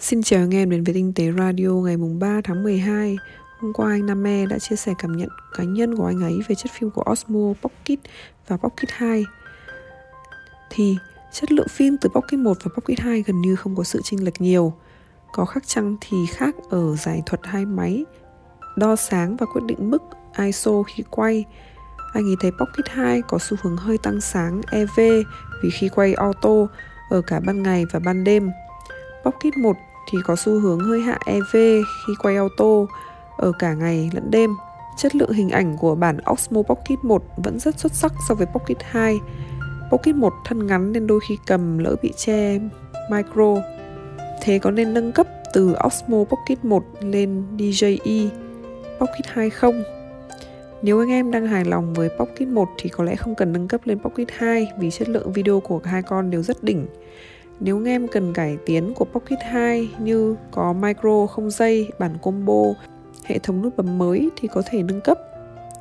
Xin chào anh em đến với Tinh tế Radio ngày mùng 3 tháng 12 Hôm qua anh Nam E đã chia sẻ cảm nhận cá nhân của anh ấy về chất phim của Osmo, Pocket và Pocket 2 Thì, chất lượng phim từ Pocket 1 và Pocket 2 gần như không có sự chênh lệch nhiều. Có khác chăng thì khác ở giải thuật hai máy, Đo sáng và quyết định mức ISO khi quay. Anh ấy thấy Pocket 2 có xu hướng hơi tăng sáng EV vì khi quay auto ở cả ban ngày và ban đêm. Pocket 1 thì có xu hướng hơi hạ EV khi quay auto ở cả ngày lẫn đêm. Chất lượng hình ảnh của bản Osmo Pocket 1 vẫn rất xuất sắc so với Pocket 2. Pocket 1 thân ngắn nên đôi khi cầm lỡ bị che micro. Thế có nên nâng cấp từ Osmo Pocket 1 lên DJI Pocket 2 không? Nếu anh em đang hài lòng với Pocket 1 thì có lẽ không cần nâng cấp lên Pocket 2 vì chất lượng video của hai con đều rất đỉnh. Nếu anh em cần cải tiến của Pocket 2 như có micro không dây, bản combo, hệ thống nút bấm mới thì có thể nâng cấp.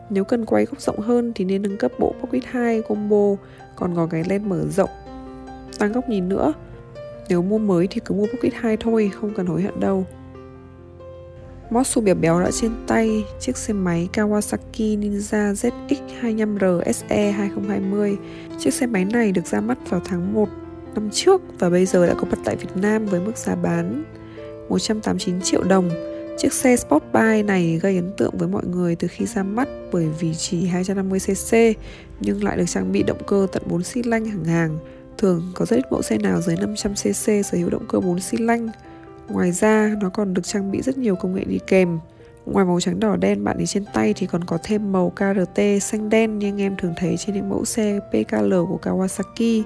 Nếu cần quay góc rộng hơn thì nên nâng cấp bộ Pocket 2 combo, còn có cái lens mở rộng, tăng góc nhìn nữa. Nếu mua mới thì cứ mua Pocket 2 thôi, không cần hối hận đâu. Mót xù béo béo đã trên tay chiếc xe máy Kawasaki Ninja ZX25R SE 2020. Chiếc xe máy này được ra mắt vào tháng 1 năm trước và bây giờ đã có mặt tại Việt Nam với mức giá bán 189 triệu đồng. Chiếc xe Sportbike này gây ấn tượng với mọi người từ khi ra mắt bởi vì chỉ 250cc nhưng lại được trang bị động cơ tận 4 xi lanh hàng hàng. Thường có rất ít mẫu xe nào dưới 500cc sở hữu động cơ 4 xi lanh. Ngoài ra, nó còn được trang bị rất nhiều công nghệ đi kèm. Ngoài màu trắng đỏ đen bạn ấy trên tay thì còn có thêm màu KRT xanh đen như anh em thường thấy trên những mẫu xe PKL của Kawasaki.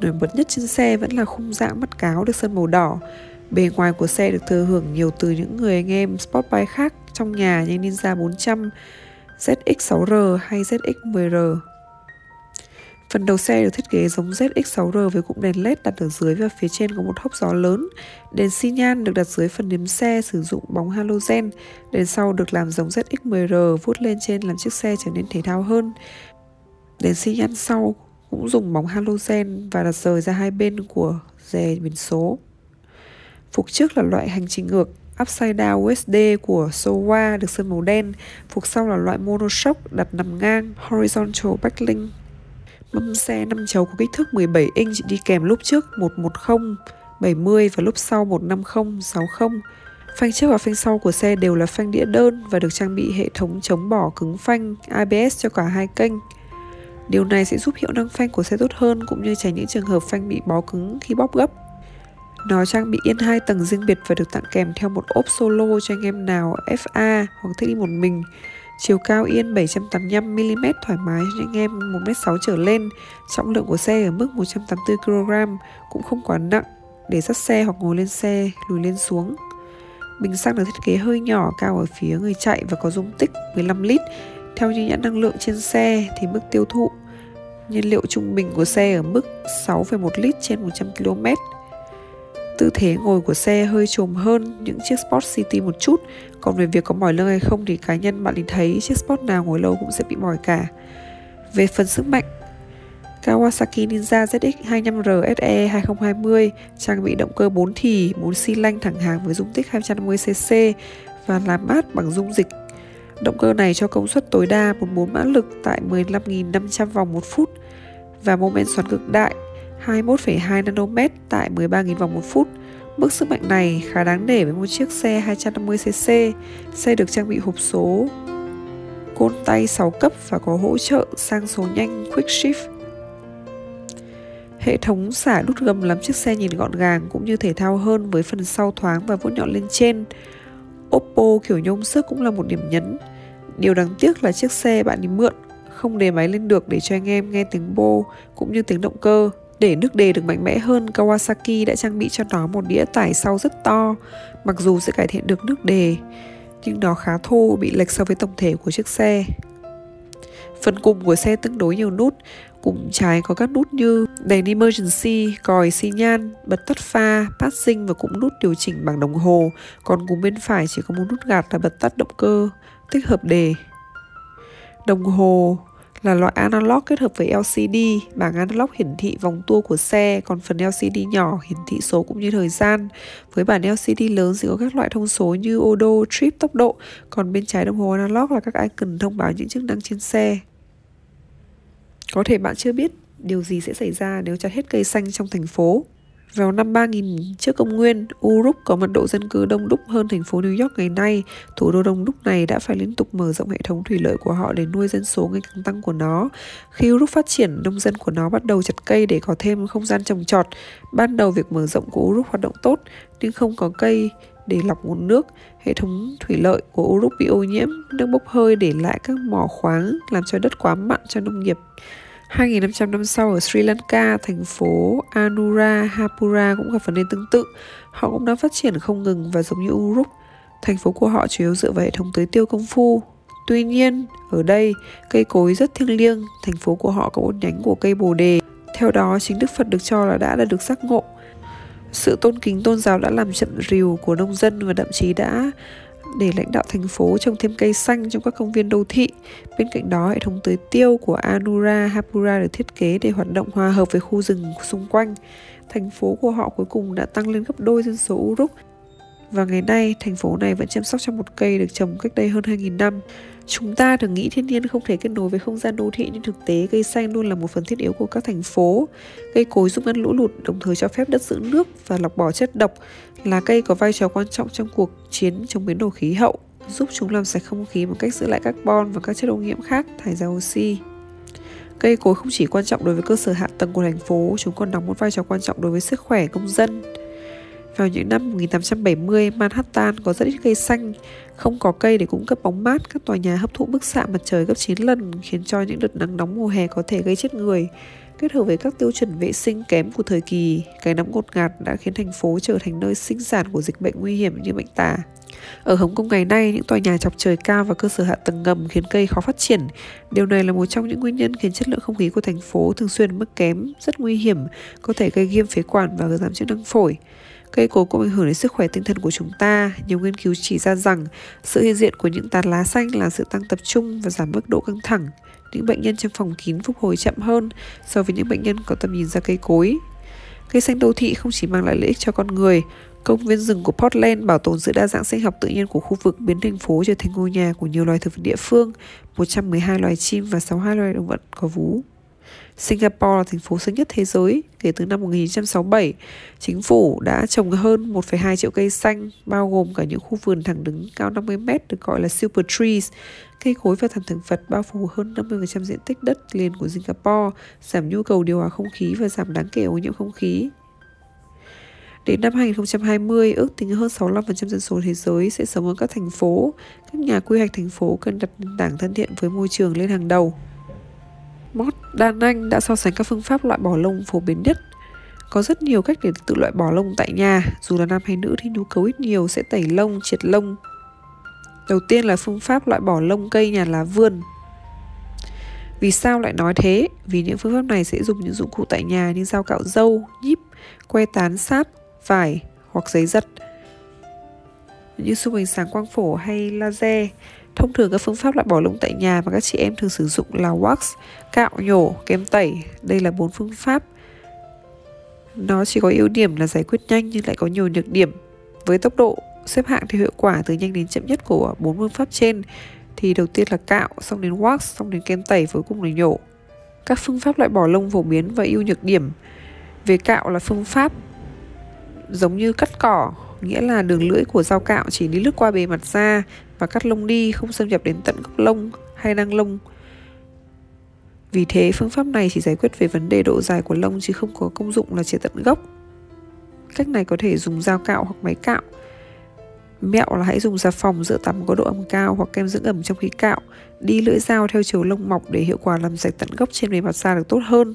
Nổi bật nhất trên xe vẫn là khung dạng mắt cáo được sơn màu đỏ. Bề ngoài của xe được thừa hưởng nhiều từ những người anh em Sportbike khác trong nhà như Ninja 400, ZX6R hay ZX10R. Phần đầu xe được thiết kế giống ZX6R với cụm đèn LED đặt ở dưới và phía trên có một hốc gió lớn. Đèn xi nhan được đặt dưới phần nếm xe sử dụng bóng halogen. Đèn sau được làm giống ZX10R vút lên trên làm chiếc xe trở nên thể thao hơn. Đèn xi nhan sau cũng dùng bóng halogen và đặt rời ra hai bên của rè biển số. Phục trước là loại hành trình ngược Upside Down USD của Showa được sơn màu đen, phục sau là loại monoshock đặt nằm ngang Horizontal Backlink. Mâm xe 5 chấu có kích thước 17 inch đi kèm lúc trước 110 70 và lúc sau 150 60. Phanh trước và phanh sau của xe đều là phanh đĩa đơn và được trang bị hệ thống chống bỏ cứng phanh ABS cho cả hai kênh. Điều này sẽ giúp hiệu năng phanh của xe tốt hơn, cũng như tránh những trường hợp phanh bị bó cứng khi bóp gấp. Nó trang bị yên hai tầng riêng biệt và được tặng kèm theo một ốp solo cho anh em nào FA hoặc thích đi một mình. Chiều cao yên 785mm thoải mái cho anh em 1m6 trở lên. Trọng lượng của xe ở mức 184kg cũng không quá nặng để dắt xe hoặc ngồi lên xe, lùi lên xuống. Bình xăng được thiết kế hơi nhỏ, cao ở phía người chạy và có dung tích 15 lít theo như nhãn năng lượng trên xe thì mức tiêu thụ nhiên liệu trung bình của xe ở mức 6,1 lít trên 100 km. Tư thế ngồi của xe hơi trồm hơn những chiếc Sport City một chút, còn về việc có mỏi lưng hay không thì cá nhân bạn nhìn thấy chiếc Sport nào ngồi lâu cũng sẽ bị mỏi cả. Về phần sức mạnh, Kawasaki Ninja ZX25R SE 2020 trang bị động cơ 4 thì, 4 xi lanh thẳng hàng với dung tích 250cc và làm mát bằng dung dịch Động cơ này cho công suất tối đa 14 mã lực tại 15.500 vòng một phút và mô men xoắn cực đại 21,2 Nm tại 13.000 vòng một phút. Mức sức mạnh này khá đáng nể với một chiếc xe 250cc. Xe được trang bị hộp số côn tay 6 cấp và có hỗ trợ sang số nhanh Quick Shift. Hệ thống xả đút gầm làm chiếc xe nhìn gọn gàng cũng như thể thao hơn với phần sau thoáng và vuốt nhọn lên trên. Oppo kiểu nhôm sức cũng là một điểm nhấn. Điều đáng tiếc là chiếc xe bạn đi mượn không đề máy lên được để cho anh em nghe tiếng bô cũng như tiếng động cơ. Để nước đề được mạnh mẽ hơn, Kawasaki đã trang bị cho nó một đĩa tải sau rất to, mặc dù sẽ cải thiện được nước đề, nhưng nó khá thô, bị lệch so với tổng thể của chiếc xe. Phần cùng của xe tương đối nhiều nút, cùng trái có các nút như đèn emergency, còi xi nhan, bật tắt pha, passing và cũng nút điều chỉnh bằng đồng hồ, còn cùng bên phải chỉ có một nút gạt là bật tắt động cơ, tích hợp đề. Đồng hồ là loại analog kết hợp với LCD. Bảng analog hiển thị vòng tua của xe, còn phần LCD nhỏ hiển thị số cũng như thời gian. Với bản LCD lớn sẽ có các loại thông số như odo, trip, tốc độ, còn bên trái đồng hồ analog là các icon thông báo những chức năng trên xe. Có thể bạn chưa biết điều gì sẽ xảy ra nếu chặt hết cây xanh trong thành phố. Vào năm 3000 trước công nguyên, Uruk có mật độ dân cư đông đúc hơn thành phố New York ngày nay. Thủ đô đông đúc này đã phải liên tục mở rộng hệ thống thủy lợi của họ để nuôi dân số ngày càng tăng của nó. Khi Uruk phát triển, nông dân của nó bắt đầu chặt cây để có thêm không gian trồng trọt. Ban đầu việc mở rộng của Uruk hoạt động tốt, nhưng không có cây để lọc nguồn nước. Hệ thống thủy lợi của Uruk bị ô nhiễm, nước bốc hơi để lại các mỏ khoáng làm cho đất quá mặn cho nông nghiệp. 2.500 năm sau ở Sri Lanka, thành phố Anuradhapura cũng gặp vấn đề tương tự. Họ cũng đang phát triển không ngừng và giống như Uruk, thành phố của họ chủ yếu dựa vào hệ thống tưới tiêu công phu. Tuy nhiên, ở đây, cây cối rất thiêng liêng, thành phố của họ có một nhánh của cây bồ đề. Theo đó, chính Đức Phật được cho là đã đã được giác ngộ. Sự tôn kính tôn giáo đã làm chậm rìu của nông dân và thậm chí đã để lãnh đạo thành phố trồng thêm cây xanh trong các công viên đô thị. Bên cạnh đó, hệ thống tưới tiêu của Anura Hapura được thiết kế để hoạt động hòa hợp với khu rừng xung quanh. Thành phố của họ cuối cùng đã tăng lên gấp đôi dân số Uruk và ngày nay thành phố này vẫn chăm sóc cho một cây được trồng cách đây hơn 2.000 năm. Chúng ta thường nghĩ thiên nhiên không thể kết nối với không gian đô thị nhưng thực tế cây xanh luôn là một phần thiết yếu của các thành phố. Cây cối giúp ngăn lũ lụt đồng thời cho phép đất giữ nước và lọc bỏ chất độc là cây có vai trò quan trọng trong cuộc chiến chống biến đổi khí hậu, giúp chúng làm sạch không khí bằng cách giữ lại carbon và các chất ô nhiễm khác thải ra oxy. Cây cối không chỉ quan trọng đối với cơ sở hạ tầng của thành phố, chúng còn đóng một vai trò quan trọng đối với sức khỏe công dân. Vào những năm 1870, Manhattan có rất ít cây xanh, không có cây để cung cấp bóng mát, các tòa nhà hấp thụ bức xạ mặt trời gấp 9 lần, khiến cho những đợt nắng nóng mùa hè có thể gây chết người. Kết hợp với các tiêu chuẩn vệ sinh kém của thời kỳ, cái nóng ngột ngạt đã khiến thành phố trở thành nơi sinh sản của dịch bệnh nguy hiểm như bệnh tả. Ở Hồng Kông ngày nay, những tòa nhà chọc trời cao và cơ sở hạ tầng ngầm khiến cây khó phát triển. Điều này là một trong những nguyên nhân khiến chất lượng không khí của thành phố thường xuyên mức kém, rất nguy hiểm, có thể gây viêm phế quản và giảm chức năng phổi. Cây cối cũng ảnh hưởng đến sức khỏe tinh thần của chúng ta. Nhiều nghiên cứu chỉ ra rằng sự hiện diện của những tán lá xanh là sự tăng tập trung và giảm mức độ căng thẳng. Những bệnh nhân trong phòng kín phục hồi chậm hơn so với những bệnh nhân có tầm nhìn ra cây cối. Cây xanh đô thị không chỉ mang lại lợi ích cho con người, công viên rừng của Portland bảo tồn sự đa dạng sinh học tự nhiên của khu vực biến thành phố trở thành ngôi nhà của nhiều loài thực vật địa phương, 112 loài chim và 62 loài động vật có vú. Singapore là thành phố xanh nhất thế giới kể từ năm 1967. Chính phủ đã trồng hơn 1,2 triệu cây xanh, bao gồm cả những khu vườn thẳng đứng cao 50 mét được gọi là super trees. Cây cối và thảm thực vật bao phủ hơn 50% diện tích đất liền của Singapore, giảm nhu cầu điều hòa không khí và giảm đáng kể ô nhiễm không khí. Đến năm 2020, ước tính hơn 65% dân số thế giới sẽ sống ở các thành phố. Các nhà quy hoạch thành phố cần đặt nền tảng thân thiện với môi trường lên hàng đầu. Mott Đan Anh đã so sánh các phương pháp loại bỏ lông phổ biến nhất. Có rất nhiều cách để tự loại bỏ lông tại nhà, dù là nam hay nữ thì nhu cầu ít nhiều sẽ tẩy lông, triệt lông. Đầu tiên là phương pháp loại bỏ lông cây nhà lá vườn. Vì sao lại nói thế? Vì những phương pháp này sẽ dùng những dụng cụ tại nhà như dao cạo râu, nhíp, que tán sáp, vải hoặc giấy giật như xung ánh sáng quang phổ hay laser Thông thường các phương pháp loại bỏ lông tại nhà mà các chị em thường sử dụng là wax, cạo nhổ, kem tẩy. Đây là bốn phương pháp. Nó chỉ có ưu điểm là giải quyết nhanh nhưng lại có nhiều nhược điểm. Với tốc độ xếp hạng theo hiệu quả từ nhanh đến chậm nhất của bốn phương pháp trên thì đầu tiên là cạo, xong đến wax, xong đến kem tẩy, cuối cùng là nhổ. Các phương pháp loại bỏ lông phổ biến và ưu nhược điểm. Về cạo là phương pháp giống như cắt cỏ nghĩa là đường lưỡi của dao cạo chỉ đi lướt qua bề mặt da và cắt lông đi, không xâm nhập đến tận gốc lông hay năng lông. Vì thế, phương pháp này chỉ giải quyết về vấn đề độ dài của lông chứ không có công dụng là triệt tận gốc. Cách này có thể dùng dao cạo hoặc máy cạo. Mẹo là hãy dùng xà phòng rửa tắm có độ ẩm cao hoặc kem dưỡng ẩm trong khi cạo. Đi lưỡi dao theo chiều lông mọc để hiệu quả làm sạch tận gốc trên bề mặt da được tốt hơn.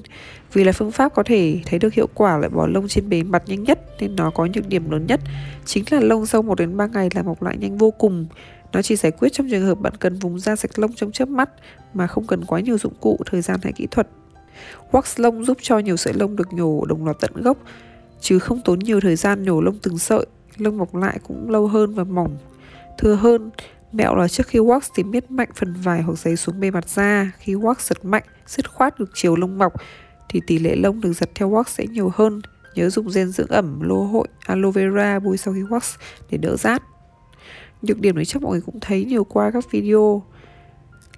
Vì là phương pháp có thể thấy được hiệu quả lại bỏ lông trên bề mặt nhanh nhất nên nó có nhược điểm lớn nhất. Chính là lông sau 1 đến 3 ngày là mọc lại nhanh vô cùng. Nó chỉ giải quyết trong trường hợp bạn cần vùng da sạch lông trong chớp mắt mà không cần quá nhiều dụng cụ, thời gian hay kỹ thuật. Wax lông giúp cho nhiều sợi lông được nhổ đồng loạt tận gốc, chứ không tốn nhiều thời gian nhổ lông từng sợi. Lông mọc lại cũng lâu hơn và mỏng, thừa hơn Mẹo là trước khi wax thì miết mạnh phần vải hoặc giấy xuống bề mặt da. Khi wax giật mạnh, dứt khoát được chiều lông mọc thì tỷ lệ lông được giật theo wax sẽ nhiều hơn. Nhớ dùng gen dưỡng ẩm, lô hội, aloe vera bôi sau khi wax để đỡ rát. Nhược điểm đấy chắc mọi người cũng thấy nhiều qua các video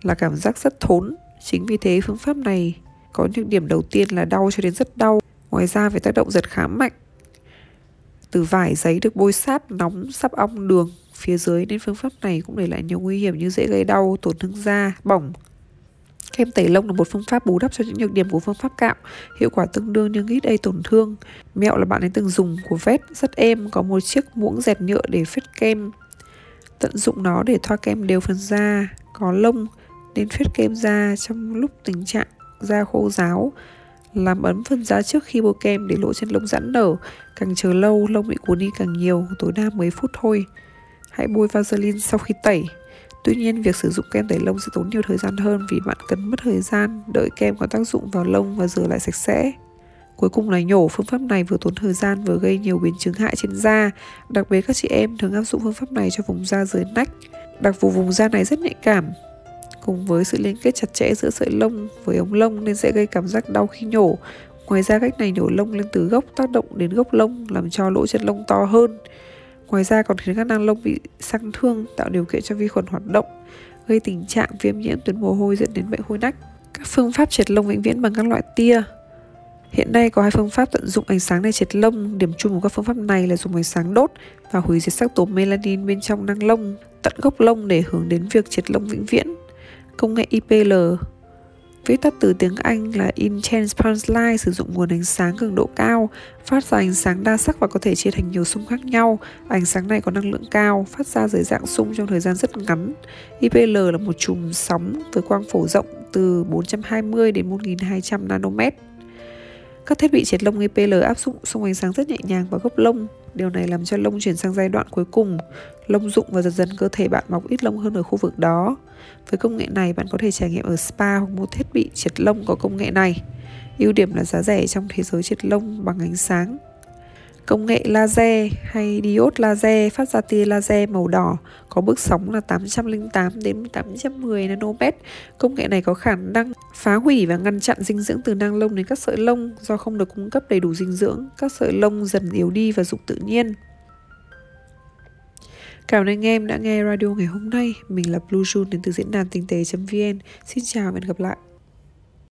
là cảm giác rất thốn. Chính vì thế phương pháp này có nhược điểm đầu tiên là đau cho đến rất đau. Ngoài ra phải tác động giật khá mạnh. Từ vải giấy được bôi sát nóng sắp ong đường phía dưới nên phương pháp này cũng để lại nhiều nguy hiểm như dễ gây đau, tổn thương da, bỏng. Kem tẩy lông là một phương pháp bù đắp cho những nhược điểm của phương pháp cạo, hiệu quả tương đương nhưng ít gây tổn thương. Mẹo là bạn ấy từng dùng của vết rất êm, có một chiếc muỗng dẹt nhựa để phết kem. Tận dụng nó để thoa kem đều phần da, có lông, nên phết kem da trong lúc tình trạng da khô ráo làm ấm phần da trước khi bôi kem để lỗ chân lông giãn nở càng chờ lâu lông bị cuốn đi càng nhiều tối đa mấy phút thôi hãy bôi Vaseline sau khi tẩy Tuy nhiên, việc sử dụng kem tẩy lông sẽ tốn nhiều thời gian hơn vì bạn cần mất thời gian đợi kem có tác dụng vào lông và rửa lại sạch sẽ. Cuối cùng là nhổ, phương pháp này vừa tốn thời gian vừa gây nhiều biến chứng hại trên da. Đặc biệt các chị em thường áp dụng phương pháp này cho vùng da dưới nách. Đặc vụ vùng da này rất nhạy cảm, cùng với sự liên kết chặt chẽ giữa sợi lông với ống lông nên sẽ gây cảm giác đau khi nhổ. Ngoài ra cách này nhổ lông lên từ gốc tác động đến gốc lông làm cho lỗ chân lông to hơn. Ngoài ra còn khiến các nang lông bị sang thương tạo điều kiện cho vi khuẩn hoạt động, gây tình trạng viêm nhiễm tuyến mồ hôi dẫn đến bệnh hôi nách. Các phương pháp triệt lông vĩnh viễn bằng các loại tia Hiện nay có hai phương pháp tận dụng ánh sáng để triệt lông. Điểm chung của các phương pháp này là dùng ánh sáng đốt và hủy diệt sắc tố melanin bên trong nang lông, tận gốc lông để hướng đến việc triệt lông vĩnh viễn. Công nghệ IPL Viết tắt từ tiếng Anh là Intense Light sử dụng nguồn ánh sáng cường độ cao, phát ra ánh sáng đa sắc và có thể chia thành nhiều xung khác nhau. Ánh sáng này có năng lượng cao, phát ra dưới dạng xung trong thời gian rất ngắn. IPL là một chùm sóng với quang phổ rộng từ 420 đến 1200 nanomet. Các thiết bị triệt lông IPL áp dụng xung ánh sáng rất nhẹ nhàng vào gốc lông. Điều này làm cho lông chuyển sang giai đoạn cuối cùng. Lông rụng và dần dần cơ thể bạn mọc ít lông hơn ở khu vực đó. Với công nghệ này, bạn có thể trải nghiệm ở spa hoặc một thiết bị triệt lông có công nghệ này. Ưu điểm là giá rẻ trong thế giới triệt lông bằng ánh sáng. Công nghệ laser hay diode laser phát ra tia laser màu đỏ có bước sóng là 808 đến 810 nanomet. Công nghệ này có khả năng phá hủy và ngăn chặn dinh dưỡng từ nang lông đến các sợi lông do không được cung cấp đầy đủ dinh dưỡng, các sợi lông dần yếu đi và rụng tự nhiên. Cảm ơn anh em đã nghe radio ngày hôm nay. Mình là Blue June đến từ diễn đàn tinh tế.vn. Xin chào và hẹn gặp lại.